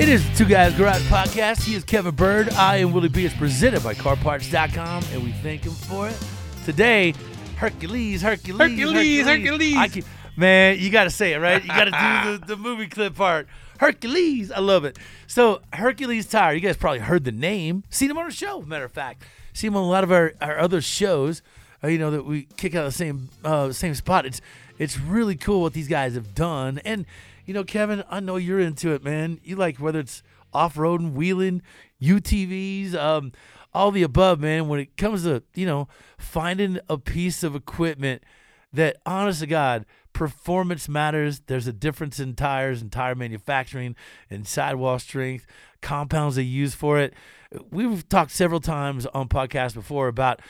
It is the Two Guys Garage Podcast. He is Kevin Bird. I am Willie B. It's presented by CarParts.com, and we thank him for it. Today, Hercules, Hercules, Hercules, Hercules. Can, man, you got to say it, right? You got to do the, the movie clip part. Hercules. I love it. So, Hercules Tire, you guys probably heard the name, seen him on a show, matter of fact. See him on a lot of our, our other shows, you know, that we kick out of the same, uh, same spot. It's, it's really cool what these guys have done. And, you know, Kevin, I know you're into it, man. You like whether it's off roading, wheeling, UTVs, um, all the above, man. When it comes to, you know, finding a piece of equipment that, honest to God, performance matters. There's a difference in tires and tire manufacturing and sidewall strength, compounds they use for it. We've talked several times on podcasts before about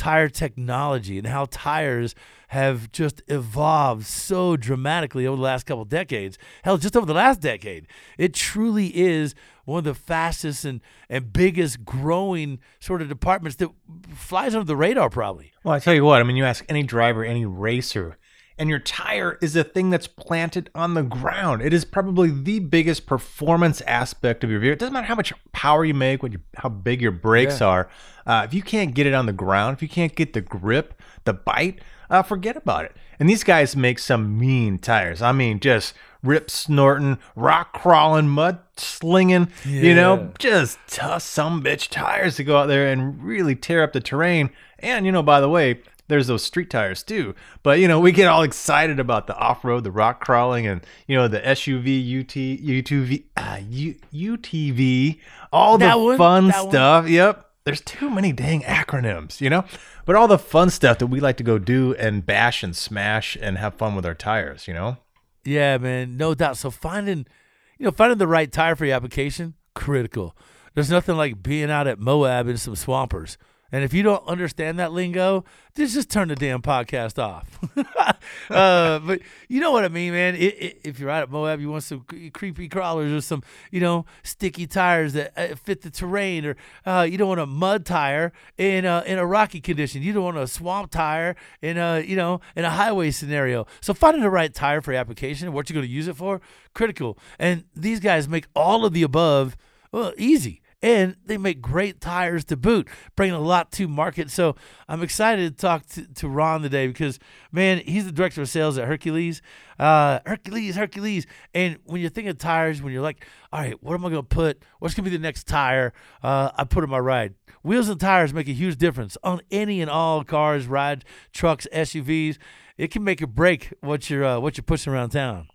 tire technology and how tires have just evolved so dramatically over the last couple decades. Hell, just over the last decade. It truly is one of the fastest and, and biggest growing sort of departments that flies under the radar, probably. Well, I tell you what, I mean, you ask any driver, any racer, and your tire is a thing that's planted on the ground. It is probably the biggest performance aspect of your vehicle. It doesn't matter how much power you make, what you, how big your brakes Yeah. are. Uh, if you can't get it on the ground, if you can't get the grip, the bite, uh, forget about it. And these guys make some mean tires. I mean, just rip snorting, rock crawling, mud slinging, you know, just tough some bitch tires to go out there and really tear up the terrain. And, you know, by the way, there's those street tires too. But you know, we get all excited about the off-road, the rock crawling, and you know the SUV, UT, UTV, uh, U, UTV, all the That one, fun that one. stuff. Yep. There's too many dang acronyms, you know. But all the fun stuff that we like to go do and bash and smash and have fun with our tires, you know. Yeah, man, no doubt. So finding, you know, finding the right tire for your application, critical. There's nothing like being out at Moab in some swampers. And if you don't understand that lingo, just just turn the damn podcast off. uh, but you know what I mean, man. I i if you're out at Moab, you want some creepy crawlers or some, you know, sticky tires that uh, fit the terrain, or uh, you don't want a mud tire in a, in a rocky condition. You don't want a swamp tire in a, you know, in a highway scenario. So finding the right tire for your application, what you're going to use it for, critical. And these guys make all of the above well, easy. And they make great tires to boot, bringing a lot to market. So I'm excited to talk to, to Ron today because, man, he's the director of sales at Hercules. Uh, Hercules, Hercules. And when you're thinking of tires, when you're like, all right, what am I going to put? What's going to be the next tire uh, I put in my ride? Wheels and tires make a huge difference on any and all cars, rides, trucks, SUVs. It can make or break what you're uh, what you're pushing around town.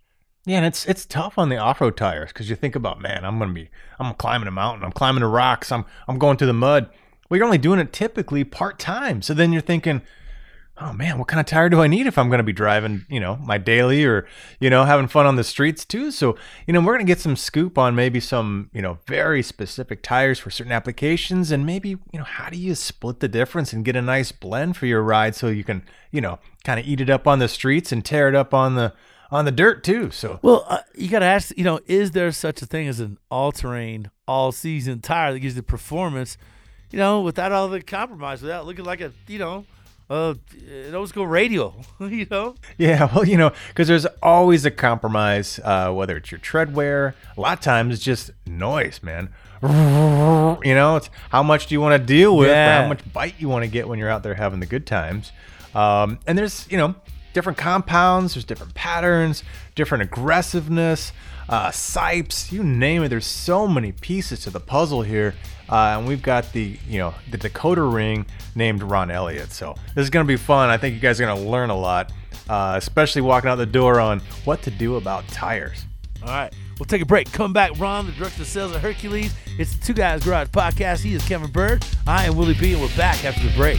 Yeah, and it's it's tough on the off-road tires because you think about, man, I'm gonna be, I'm climbing a mountain, I'm climbing the rocks, I'm I'm going through the mud. Well, you're only doing it typically part time, so then you're thinking, oh man, what kind of tire do I need if I'm gonna be driving, you know, my daily or you know having fun on the streets too? So you know, we're gonna get some scoop on maybe some you know very specific tires for certain applications, and maybe you know how do you split the difference and get a nice blend for your ride so you can you know kind of eat it up on the streets and tear it up on the on the dirt too. So Well, uh, you got to ask, you know, is there such a thing as an all-terrain, all-season tire that gives the performance, you know, without all the compromise, without looking like a, you know, uh, an old school radio, you know? Yeah, well, you know, because there's always a compromise, uh, whether it's your tread wear. A lot of times it's just noise, man. You know, it's how much do you want to deal with, Yeah. how much bite you want to get when you're out there having the good times. Um, and there's, you know, different compounds, there's different patterns, different aggressiveness, uh, sipes, you name it. There's so many pieces to the puzzle here. Uh, and we've got the, you know, the Dakota ring named Ron Elliott. So this is going to be fun. I think you guys are going to learn a lot, uh, especially walking out the door on what to do about tires. All right, we'll take a break. Come back, Ron, the director of sales at Hercules. It's the Two Guys Garage podcast. He is Kevin Bird. I am Willie B, and we're back after the break.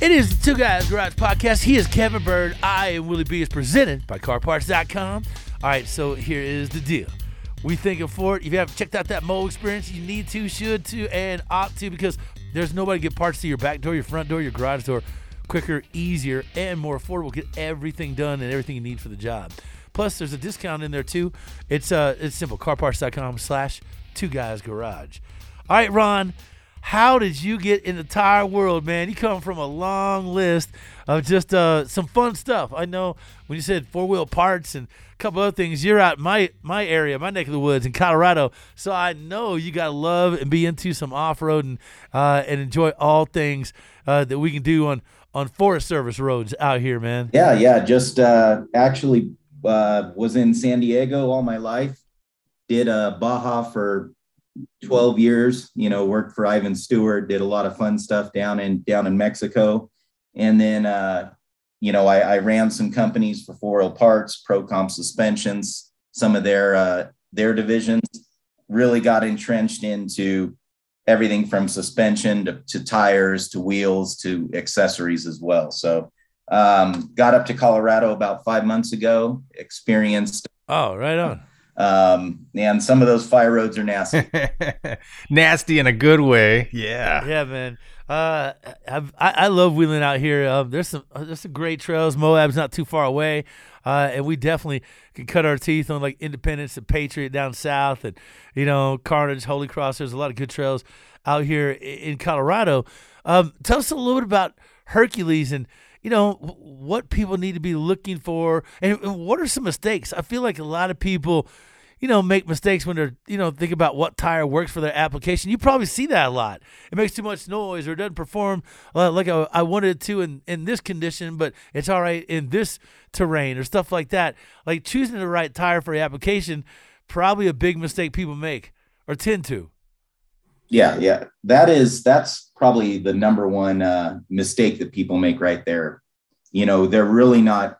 It is the Two Guys Garage podcast. He is Kevin Bird. I am Willie B. is presented by CarParts.com. All right, so here is the deal. We think of Ford. If you haven't checked out that Mo experience, you need to, should to, and ought to because there's nobody get parts to your back door, your front door, your garage door quicker, easier, and more affordable. Get everything done and everything you need for the job. Plus, there's a discount in there too. It's uh, it's simple. CarParts.com slash Two Guys Garage. All right, Ron. How did you get in the tire world, man? You come from a long list of just uh, some fun stuff. I know when you said four wheel parts and a couple other things, you're out my my area, my neck of the woods in Colorado. So I know you got to love and be into some off road and uh, and enjoy all things uh, that we can do on on Forest Service roads out here, man. Yeah, yeah. Just uh, actually uh, was in San Diego all my life. Did a Baja for 12 years. You know, worked for Ivan Stewart. Did a lot of fun stuff down in down in Mexico, and then uh, you know I, I ran some companies for Four Wheel Parts, Pro Comp Suspensions, some of their uh, their divisions. Really got entrenched into everything from suspension to, to tires to wheels to accessories as well. So um, got up to Colorado about five months ago, experienced, Oh, right on. Um, and some of those fire roads are nasty. Nasty in a good way. Yeah. Yeah, man. Uh, I've, I I love wheeling out here. Um, there's some uh, there's some great trails. Moab's not too far away, uh, and we definitely can cut our teeth on like Independence and Patriot down south, and you know Carnage, Holy Cross. There's a lot of good trails out here in Colorado. Um, tell us a little bit about Hercules and you know what people need to be looking for, and, and what are some mistakes. I feel like a lot of people you know, make mistakes when they're, you know, think about what tire works for their application. You probably see that a lot. It makes too much noise or it doesn't perform uh, like I, wanted it to in, in this condition, but it's all right in this terrain or stuff like that. Like choosing the right tire for your application, probably a big mistake people make or tend to. yeah, yeah. That is that's probably the number one uh, mistake that people make right there. You know, they're really not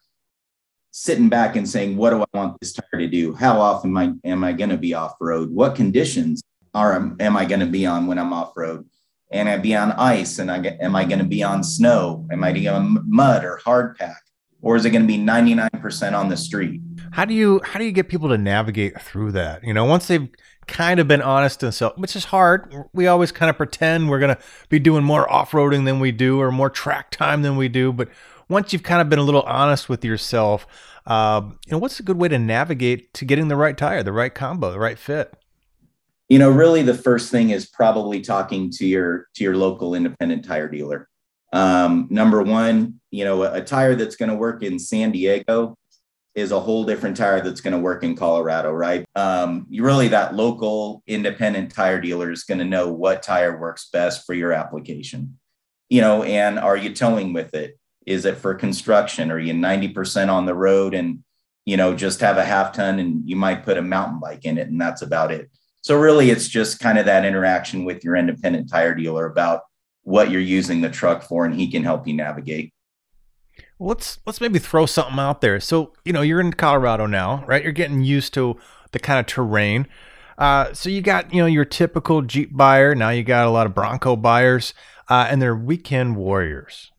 sitting back and saying, "What do I want this tire to do? How often am I am I going to be off road? What conditions are am I going to be on when I'm off road? And I be on ice? And I get, am I going to be on snow? Am I going to on mud or hard pack? Or is it going to be 99% on the street? How do you how do you get people to navigate through that? You know, once they've kind of been honest to themselves, which is hard. We always kind of pretend we're gonna be doing more off roading than we do, or more track time than we do. But once you've kind of been a little honest with yourself, um, you know, what's a good way to navigate to getting the right tire, the right combo, the right fit? you know really the first thing is probably talking to your to your local independent tire dealer. Um, number one you know a, a tire that's going to work in san diego is a whole different tire that's going to work in colorado right? Um, you really that local independent tire dealer is going to know what tire works best for your application. You know and are you towing with it is it for construction are you 90% on the road and you know just have a half ton and you might put a mountain bike in it and that's about it so really, it's just kind of that interaction with your independent tire dealer about what you're using the truck for, and he can help you navigate. Well, let's let's maybe throw something out there. So you know you're in Colorado now, right? You're getting used to the kind of terrain. Uh, so you got you know your typical Jeep buyer. Now you got a lot of Bronco buyers, uh, and they're weekend warriors,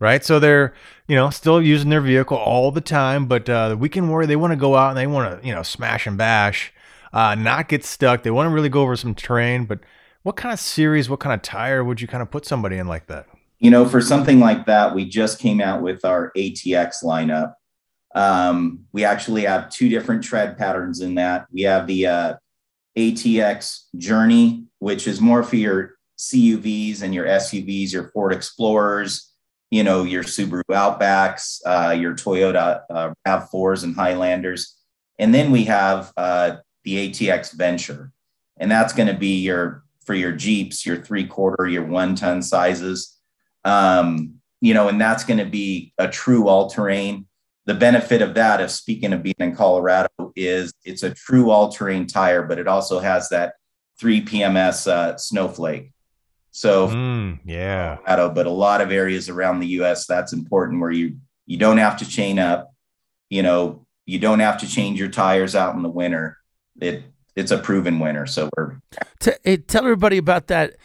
right? So they're you know still using their vehicle all the time, but uh, the weekend warrior they want to go out and they want to you know smash and bash, uh, not get stuck. They want to really go over some terrain. But what kind of series, what kind of tire would you kind of put somebody in like that? You know, for something like that, we just came out with our ATX lineup. Um, we actually have two different tread patterns in that. We have the uh, ATX Journey, which is more for your CUVs and your SUVs, your Ford Explorers, you know, your Subaru Outbacks, uh, your Toyota uh, RAV4s and Highlanders. And then we have uh, the ATX Venture, and that's going to be your for your Jeeps, your three quarter, your one ton sizes. Um, you know, and that's going to be a true all terrain the benefit of that, of speaking of being in Colorado, is it's a true all-terrain tire, but it also has that three PMS uh, snowflake. So mm, yeah, Colorado, but a lot of areas around the U.S. that's important where you you don't have to chain up. You know, you don't have to change your tires out in the winter. It it's a proven winner. So we're T- hey, tell everybody about that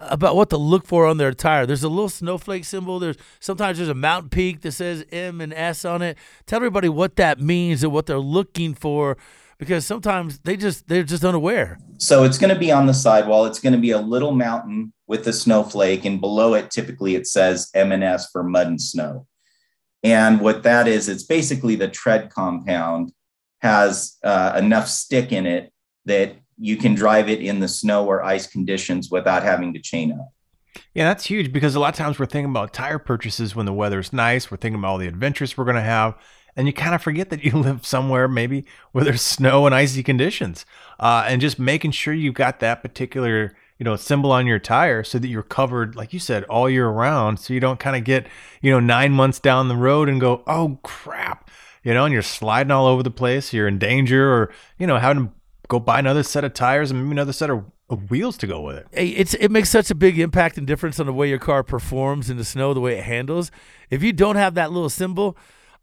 about what to look for on their tire. There's a little snowflake symbol. There's sometimes there's a mountain peak that says M and S on it. Tell everybody what that means and what they're looking for because sometimes they just they're just unaware. So it's going to be on the sidewall. It's going to be a little mountain with a snowflake and below it typically it says M and S for mud and snow. And what that is, it's basically the tread compound has uh, enough stick in it that you can drive it in the snow or ice conditions without having to chain up. Yeah, that's huge because a lot of times we're thinking about tire purchases when the weather's nice. We're thinking about all the adventures we're going to have. And you kind of forget that you live somewhere maybe where there's snow and icy conditions. Uh, and just making sure you've got that particular you know symbol on your tire so that you're covered like you said all year round so you don't kind of get you know nine months down the road and go oh crap you know and you're sliding all over the place you're in danger or you know having to go buy another set of tires and maybe another set of, wheels to go with it. It's it makes such a big impact and difference on the way your car performs in the snow, the way it handles. If you don't have that little symbol,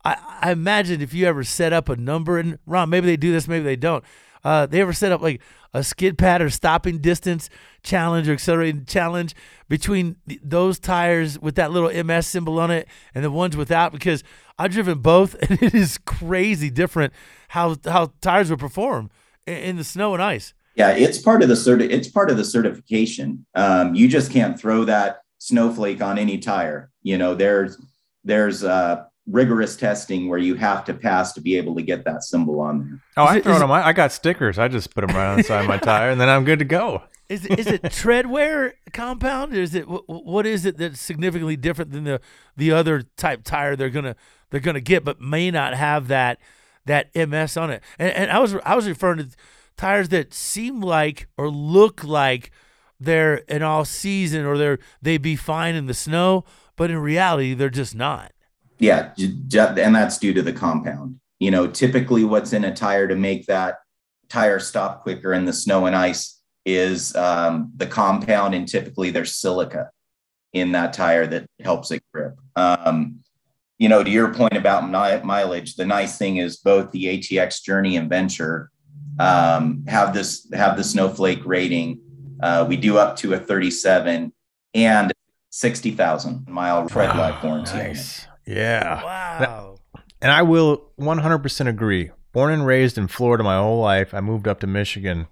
I, I imagine if you ever set up a number and Ron, maybe they do this, maybe they don't. Uh, they ever set up like a skid pad or stopping distance challenge or accelerating challenge between th- those tires with that little MS symbol on it and the ones without? Because I've driven both and it is crazy different how how tires will perform in the snow and ice. Yeah, it's part of the certi- it's part of the certification. Um, you just can't throw that snowflake on any tire. You know, there's there's uh, rigorous testing where you have to pass to be able to get that symbol on there. Oh, I throw it on. I got stickers. I just put them right inside my tire, and then I'm good to go. Is it, is it treadwear compound? Or is it what is it that's significantly different than the the other type tire they're gonna they're gonna get, but may not have that that MS on it. And, and I was I was referring to tires that seem like or look like they're an all season or they're they'd be fine in the snow, but in reality they're just not. Yeah, and that's due to the compound. You know, typically what's in a tire to make that tire stop quicker in the snow and ice is um, the compound, and typically there's silica in that tire that helps it grip. Um, you know, to your point about mileage, the nice thing is both the ATX Journey and Venture um, have this have the snowflake rating. Uh, we do up to a 37 and 60,000 mile tread life warranty. Nice. Yeah. Wow. And I will 100% agree. Born and raised in Florida my whole life, I moved up to Michigan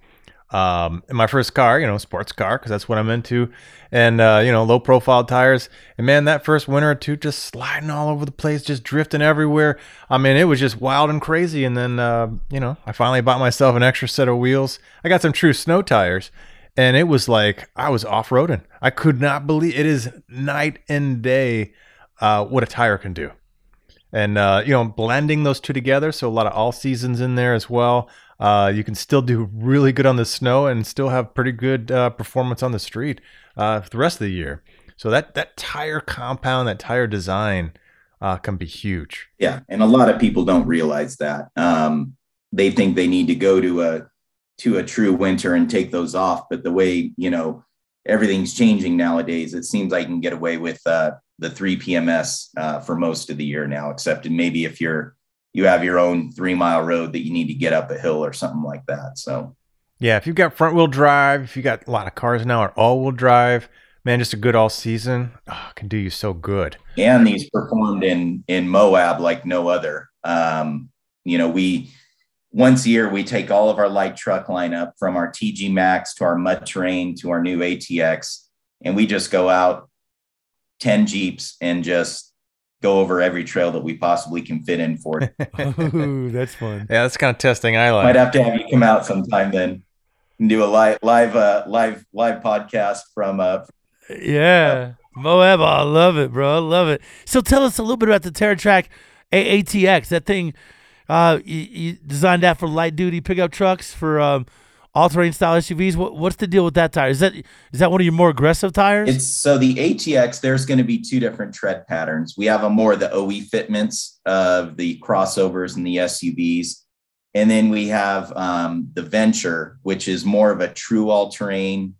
um, in my first car, you know, sports car, because that's what I'm into, and uh, you know, low profile tires. And man, that first winter or two, just sliding all over the place, just drifting everywhere. I mean, it was just wild and crazy. And then, uh, you know, I finally bought myself an extra set of wheels. I got some true snow tires, and it was like I was off roading. I could not believe it is night and day uh, what a tire can do. And uh, you know, blending those two together, so a lot of all seasons in there as well. Uh, you can still do really good on the snow and still have pretty good uh, performance on the street uh, for the rest of the year. So that that tire compound, that tire design, uh, can be huge. Yeah, and a lot of people don't realize that. Um, they think they need to go to a to a true winter and take those off, but the way you know everything's changing nowadays. It seems you can get away with uh, the three PMS uh, for most of the year now, except maybe if you're you have your own three mile road that you need to get up a hill or something like that. So yeah, if you've got front wheel drive, if you got a lot of cars now are all wheel drive, man, just a good all season oh, can do you so good. And these performed in in Moab like no other. Um, you know, we once a year we take all of our light truck lineup from our TG Max to our mud terrain to our new ATX, and we just go out 10 Jeeps and just go over every trail that we possibly can fit in for it. Ooh, that's fun. Yeah, that's kind of testing I like. Might have to have you come out sometime then and do a live live uh live live podcast from uh yeah. Moab, I love it, bro. I love it. So tell us a little bit about the Terra Trac ATX. That thing, uh, you, you designed that for light duty pickup trucks for um, all terrain style SUVs. What, what's the deal with that tire? Is that is that one of your more aggressive tires? It's so the ATX. There's going to be two different tread patterns. We have a more the OE fitments of the crossovers and the SUVs, and then we have um, the Venture, which is more of a true all terrain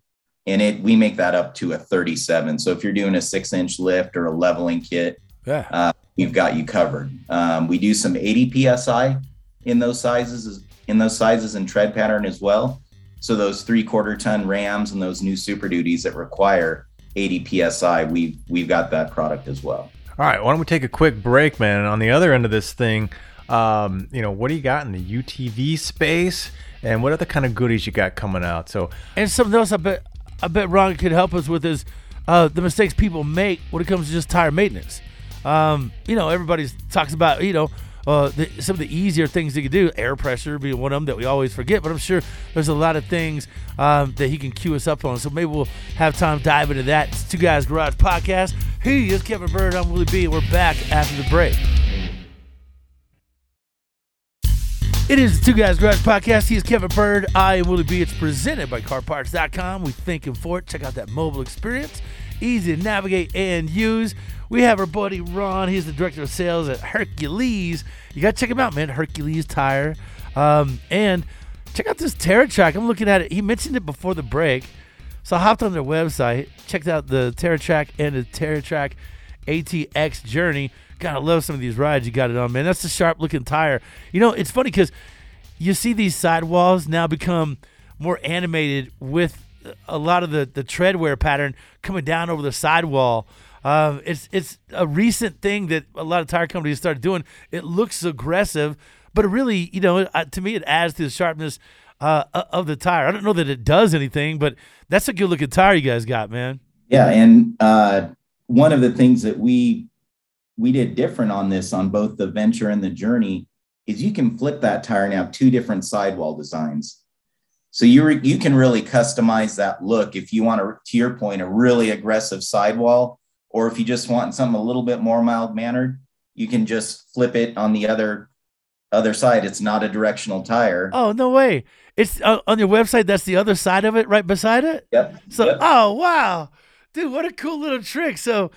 and it we make that up to a 37 so if you're doing a six inch lift or a leveling kit yeah. uh, we've got you covered um, we do some 80 psi in those sizes in those sizes and tread pattern as well so those three quarter ton rams and those new super duties that require 80 psi we've we've got that product as well. All right why don't we take a quick break man? On the other end of this thing um, you know what do you got in the utv space? And what other kind of goodies you got coming out? So and something else i bet I bet Ron could help us with is uh, the mistakes people make when it comes to just tire maintenance. Um, you know, everybody talks about you know uh, the, some of the easier things you can do, air pressure being one of them that we always forget. But I'm sure there's a lot of things um, that he can cue us up on. So maybe we'll have time to dive into that. It's Two Guys Garage Podcast. He is Kevin Bird. I'm Willie B. We're back after the break. It is the Two Guys Garage Podcast. He is Kevin Bird. I am Willie B. It's presented by CarParts.com. We thank him for it. Check out that mobile experience. Easy to navigate and use. We have our buddy Ron. He's the director of sales at Hercules. You got to check him out, man. Hercules Tire. Um, and check out this Terra Trac. I'm looking at it. He mentioned it before the break. So I hopped on their website, checked out the Terra Trac and the Terra Trac ATX Journey. I love some of these rides you got it on, man. That's a sharp looking tire. You know, it's funny because you see these sidewalls now become more animated with a lot of the the tread wear pattern coming down over the sidewall. Um, it's it's a recent thing that a lot of tire companies started doing. It looks aggressive, but it really, you know, to me, it adds to the sharpness uh, of the tire. I don't know that it does anything, but that's a good looking tire you guys got, man. Yeah, and uh, one of the things that we we did different on this on both the venture and the journey is you can flip that tire have two different sidewall designs. So you re- you can really customize that look if you want to, to your point, a really aggressive sidewall, or if you just want something a little bit more mild mannered, you can just flip it on the other other side. It's not a directional tire. Oh no way! It's uh, on your website. That's the other side of it, right beside it. Yep. So yep. oh wow, dude, what a cool little trick. So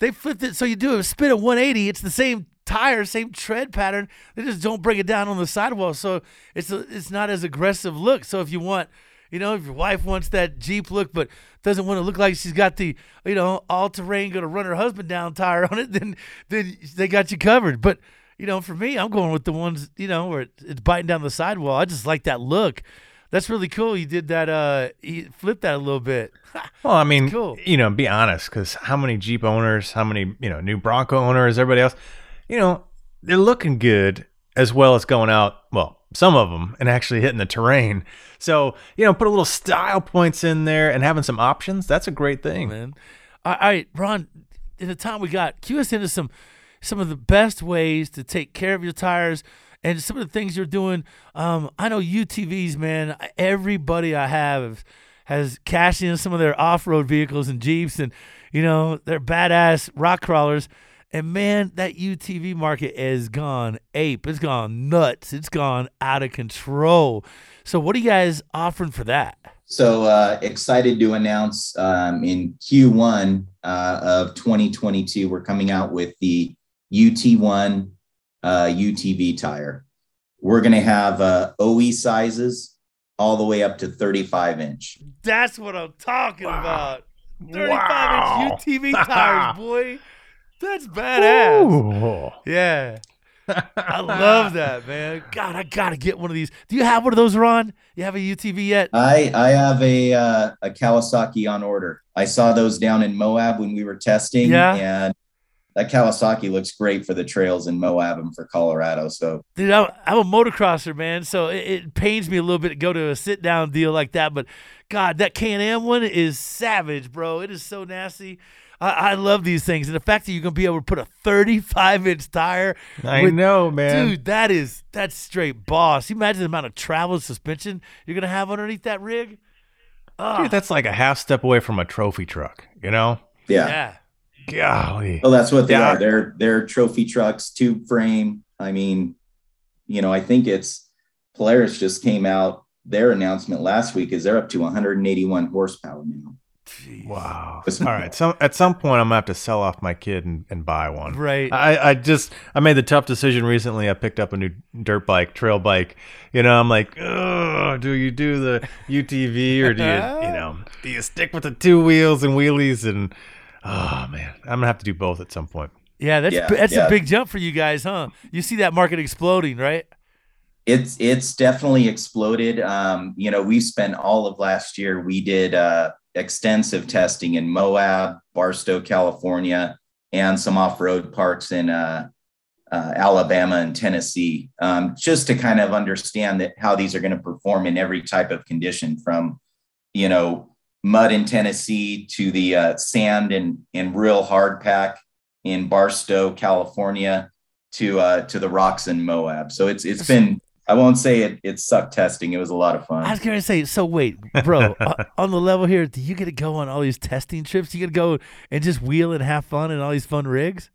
they flipped it so you do a spin at 180. It's the same tire, same tread pattern. They just don't bring it down on the sidewall, so it's a, it's not as aggressive look. So if you want, you know, if your wife wants that Jeep look, but doesn't want to look like she's got the you know all terrain going to run her husband down tire on it, then then they got you covered. But you know, for me, I'm going with the ones you know where it's biting down the sidewall. I just like that look. That's really cool. You did that. Uh, you flipped that a little bit. well, I mean, cool. you know, be honest, because how many Jeep owners, how many you know new Bronco owners, everybody else, you know, they're looking good as well as going out. Well, some of them and actually hitting the terrain. So you know, put a little style points in there and having some options. That's a great thing, man. Right, Ron. In the time we got, cue us into some some of the best ways to take care of your tires and some of the things you're doing. Um, I know UTVs, man. Everybody I have has cashed in some of their off-road vehicles and Jeeps, and you know they're badass rock crawlers. And man, that UTV market has gone ape. It's gone nuts. It's gone out of control. So, what are you guys offering for that? So uh, excited to announce um, in Q1 uh, of 2022, we're coming out with the UT1 uh, UTV tire. We're going to have uh, OE sizes all the way up to 35 inch. That's what I'm talking about. 35 Wow. inch UTV tires, boy. That's badass. Ooh. Yeah. I love that, man. God, I gotta get one of these. Do you have one of those, Ron? You have a UTV yet? I I have a uh, a Kawasaki on order. I saw those down in Moab when we were testing, Yeah. and that Kawasaki looks great for the trails in Moab and for Colorado. So Dude, I'm, I'm a motocrosser, man. So it, it pains me a little bit to go to a sit down deal like that. But God, that Can Am one is savage, bro. It is so nasty. I, I love these things, and the fact that you're gonna be able to put a 35 inch tire. I with- know, man. Dude, that is that's straight boss. You imagine the amount of travel and suspension you're gonna have underneath that rig. Ah, Dude, that's like a half step away from a trophy truck, you know? yeah, yeah. Golly. well, that's what they Yeah. are. They're they're trophy trucks, tube frame. I mean, you know, I think it's Polaris just came out. Their announcement last week is they're up to 181 horsepower now. Jeez. Wow. All right. So at some point, I'm gonna have to sell off my kid and, and buy one. Right. I, I just I made the tough decision recently. I picked up a new dirt bike, trail bike. You know, I'm like, oh, do you do the UTV or do you, you know, do you stick with the two wheels and wheelies? And oh man, I'm gonna have to do both at some point. Yeah, that's Yeah, that's a big jump for you guys, huh? You see that market exploding, right? It's it's definitely exploded. Um, you know, we spent all of last year. We did uh, extensive testing in Moab, Barstow, California, and some off-road parks in uh, uh, Alabama and Tennessee, um, just to kind of understand that how these are going to perform in every type of condition, from you know mud in Tennessee to the uh, sand and and real hard pack in Barstow, California, to uh, to the rocks in Moab. So it's it's been I won't say it it sucked testing. It was a lot of fun. I was gonna say, so wait, bro, uh, on the level here, do you get to go on all these testing trips? You get to go and just wheel and have fun in all these fun rigs?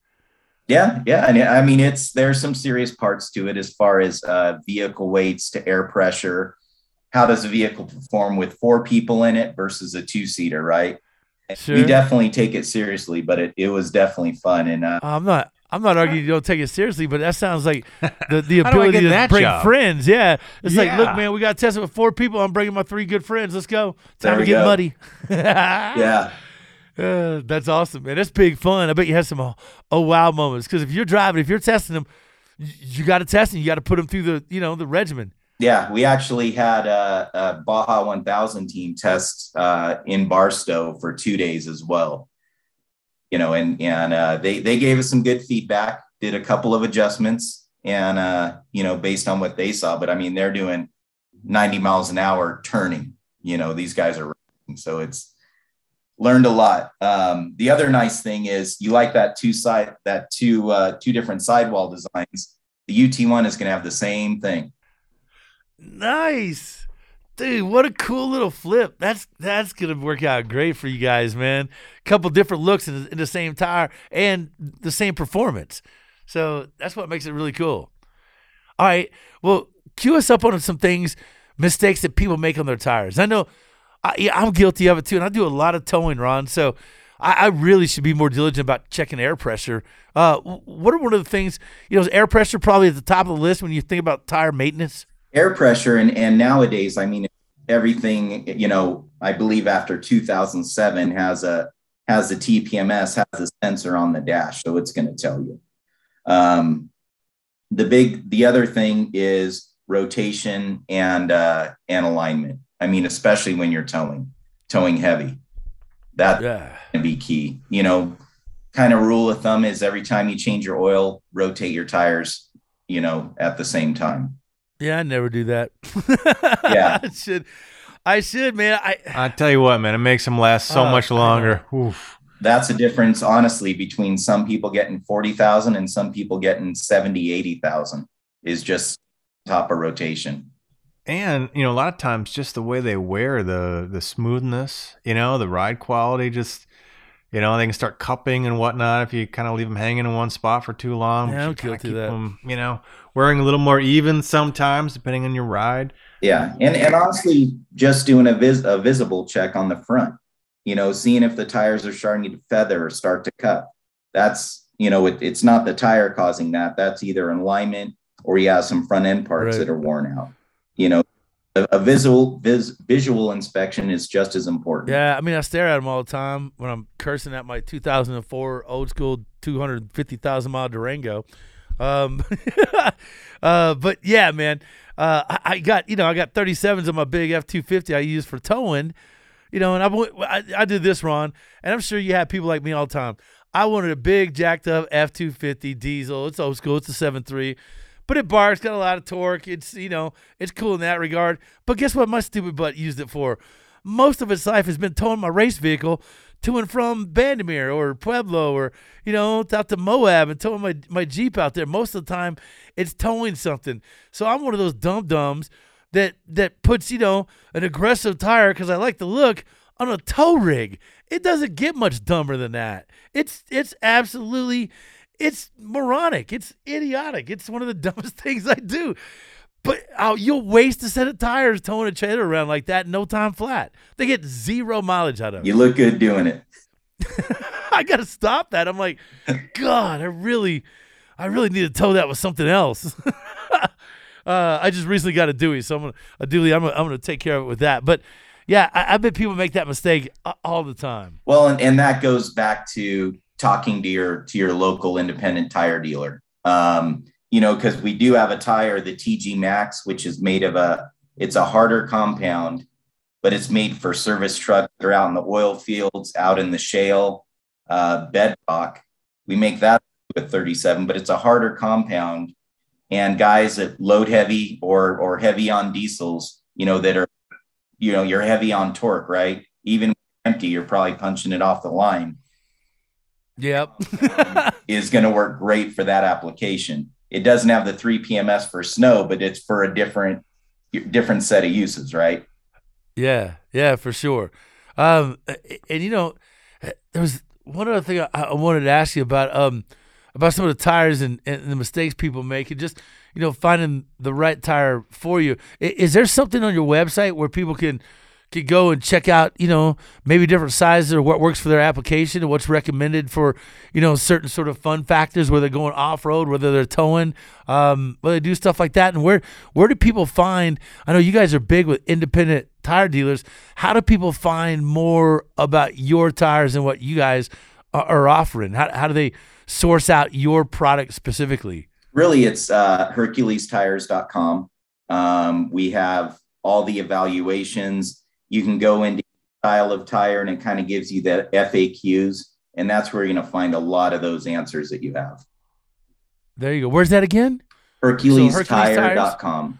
Yeah, yeah, and I mean it's there's some serious parts to it as far as uh, vehicle weights to air pressure. How does a vehicle perform with four people in it versus a two seater, right? Sure. We definitely take it seriously, but it, it was definitely fun. And uh, I'm not. I'm not arguing you don't take it seriously, but that sounds like the, the How do I ability to bring job? friends. Yeah, it's like, look, man, we got tested with four people. I'm bringing my three good friends. Let's go. Time to get go. muddy. yeah, Uh, that's awesome, man. That's big fun. I bet you had some oh, oh wow moments because if you're driving, if you're testing them, you, you got to test them. You got to put them through the you know the regimen. yeah, we actually had a, a Baja 1000 team test uh, in Barstow for two days as well. You know, and and uh, they they gave us some good feedback. Did a couple of adjustments, and uh, you know, based on what they saw. But I mean, they're doing 90 miles an hour turning. You know, these guys are so it's learned a lot. Um, the other nice thing is you like that two side that two uh, two different sidewall designs. The UT one is going to have the same thing. Nice. Dude, what a cool little flip. That's that's gonna work out great for you guys, man. A couple different looks in, in the same tire and the same performance. So that's what makes it really cool. All right. Well, cue us up on some things, mistakes that people make on their tires. I know I, I'm guilty of it too, and I do a lot of towing, Ron. So I, I really should be more diligent about checking air pressure. Uh, what are one of the things, you know, is air pressure probably at the top of the list when you think about tire maintenance? Air pressure and and nowadays i mean everything you know i believe after 2007 has a has a tpms has a sensor on the dash so it's going to tell you. Um the big the other thing is rotation and uh and alignment. I mean especially when you're towing towing heavy. That Yeah. can be key. You know kind of rule of thumb is every time you change your oil rotate your tires you know at the same time Yeah, I never do that. Yeah. I should. I should, man. I I tell you what, man, it makes them last so Oh, much longer. Oof. that's a difference honestly between some people getting 40,000 and some people getting 70 80,000 is just top of rotation And you know, a lot of times, just the way they wear the the smoothness, you know, the ride quality, just you know, they can start cupping and whatnot if you kind of leave them hanging in one spot for too long. Yeah, I'm you kinda guilty of keep that. 'em, you know, wearing a little more even sometimes, depending on your ride. yeah and and honestly just doing a vis a visible check on the front you know seeing if the tires are starting to feather or start to cut that's you know it, it's not the tire causing that that's either alignment or you have some front end parts Right. that are worn out you know a, visual vis, visual inspection is just as important. Yeah, I mean, I stare at them all the time when I'm cursing at my 2004 old school 250,000 mile Durango. Um, uh, but yeah, man, uh, I, I, got you know I got 37s on my big F250 I use for towing, you know, and I, I I did this, Ron, and I'm sure you have people like me all the time. I wanted a big jacked up F250 diesel. It's old school. It's a 7.3 but it barks, got a lot of torque. It's you know, it's cool in that regard. But guess what? My stupid butt used it for. Most of its life has been towing my race vehicle to and from Bandimere or Pueblo or you know out to Moab and towing my my Jeep out there. Most of the time, it's towing something. So I'm one of those dumb dumbs that that puts you know an aggressive tire because I like the look on a tow rig. It doesn't get much dumber than that. It's it's absolutely it's moronic. It's idiotic. It's one of the dumbest things I do. But oh, you'll waste a set of tires towing a trailer around like that in no time flat. They get zero mileage out of it. You look good doing it. I gotta stop that. I'm like, God, I really, I really need to tow that with something else. uh, I just recently got a Dewey, so I'm gonna a Dewey. I'm gonna, I'm gonna take care of it with that. But yeah, I, I bet people make that mistake all the time. Well, and, and that goes back to talking to your to your local independent tire dealer. Um, you know, because we do have a tire, the TG Max, which is made of a it's a harder compound, but it's made for service trucks that are out in the oil fields, out in the shale, uh, bedrock. We make that with 37, but it's a harder compound. And guys that load heavy or or heavy on diesels, you know, that are, you know, you're heavy on torque, right? Even empty, you're probably punching it off the line Yep. is going to work great for that application. It doesn't have the 3 PMS for snow, but it's for a different different set of uses, right? Yeah, yeah, for sure. Um, and you know, there was one other thing I, I wanted to ask you about um about some of the tires and, and the mistakes people make, and just you know finding the right tire for you. Is there something on your website where people can could go and check out, you know, maybe different sizes or what works for their application and what's recommended for, you know, certain sort of fun factors, whether they're going off road, whether they're towing, um, whether they do stuff like that. And where where do people find? I know you guys are big with independent tire dealers. How do people find more about your tires and what you guys are, are offering? How how do they source out your product specifically? Really, it's uh, HerculesTires.com. Um, we have all the evaluations you can go into style of tire and it kind of gives you the FAQs. And that's where you're going to find a lot of those answers that you have. There you go. Where's that again? HerculesTire.com.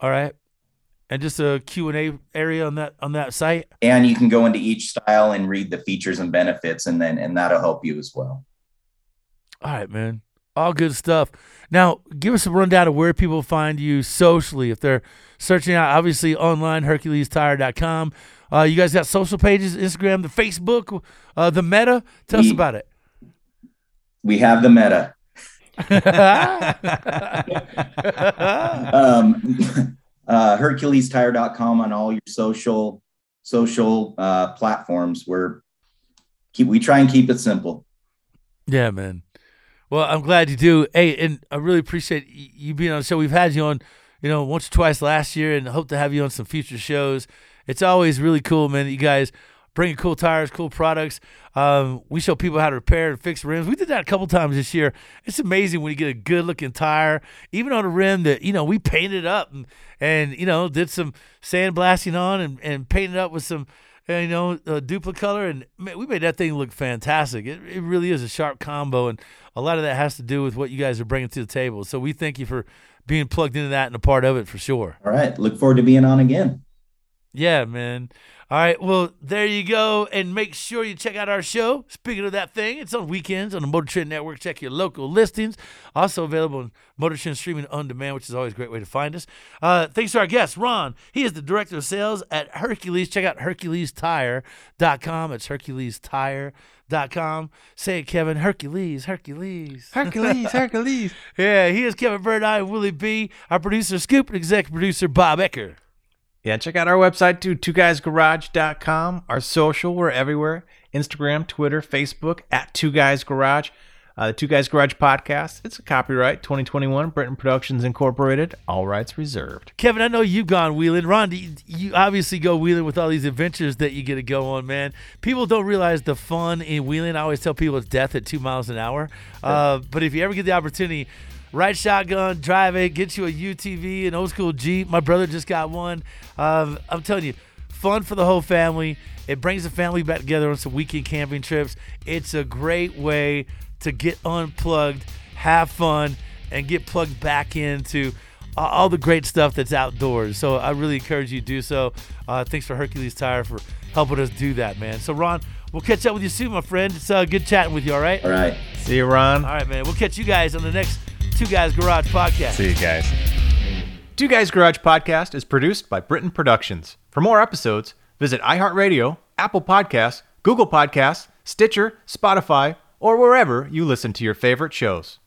All right. And just a Q&A area on that on that site. And you can go into each style and read the features and benefits and then and that'll help you as well. All right, man. All good stuff. Now, give us a rundown of where people find you socially. If they're searching out, obviously online, HerculesTire.com. Uh, you guys got social pages, Instagram, the Facebook, uh, the Meta. Tell we, us about it. We have the Meta. um, uh, HerculesTire.com on all your social social uh, platforms. We're keep we try and keep it simple. Yeah, man. Well, I'm glad you do. Hey, and I really appreciate you being on the show. We've had you on, you know, once or twice last year, and hope to have you on some future shows. It's always really cool, man. You guys bring cool tires, cool products. Um, we show people how to repair and fix rims. We did that a couple times this year. It's amazing when you get a good looking tire, even on a rim that you know we painted up and and you know did some sandblasting on and and painted up with some you know, uh, Duplicolor, and man, we made that thing look fantastic. It, it really is a sharp combo, and a lot of that has to do with what you guys are bringing to the table. So we thank you for being plugged into that and a part of it for sure. All right, look forward to being on again. Yeah, man. All right, well, there you go. And make sure you check out our show. Speaking of that thing, it's on weekends on the Motor Trend Network. Check your local listings. Also available on Motor Trend Streaming on Demand, which is always a great way to find us. Uh, thanks to our guest, Ron. He is the Director of Sales at Hercules. Check out HerculesTire.com. It's HerculesTire.com. Say it, Kevin. Hercules, Hercules. Hercules, Hercules. yeah, he is Kevin Bird. I am Willie B. Our producer, Scoop, and executive producer, Bob Ecker. Yeah, check out our website too, two guysgarage.com. Our social, we're everywhere Instagram, Twitter, Facebook, at Two Guys Garage. Uh, the Two Guys Garage podcast, it's a copyright 2021, Britain Productions Incorporated, all rights reserved. Kevin, I know you've gone wheeling. Ron, you, you obviously go wheeling with all these adventures that you get to go on, man. People don't realize the fun in wheeling. I always tell people it's death at two miles an hour. Uh, but if you ever get the opportunity, ride shotgun, drive it, get you a UTV, an old school Jeep. My brother just got one. Um, I'm telling you, fun for the whole family. It brings the family back together on some weekend camping trips. It's a great way to get unplugged, have fun, and get plugged back into uh, all the great stuff that's outdoors. So I really encourage you to do so. Uh, thanks for Hercules Tire for helping us do that, man. So Ron, we'll catch up with you soon, my friend. It's uh, good chatting with you. All right. All right. See you, Ron. All right, man. We'll catch you guys on the next Two Guys Garage podcast. See you guys. Two Guys Garage podcast is produced by Britain Productions. For more episodes, visit iHeartRadio, Apple Podcasts, Google Podcasts, Stitcher, Spotify, or wherever you listen to your favorite shows.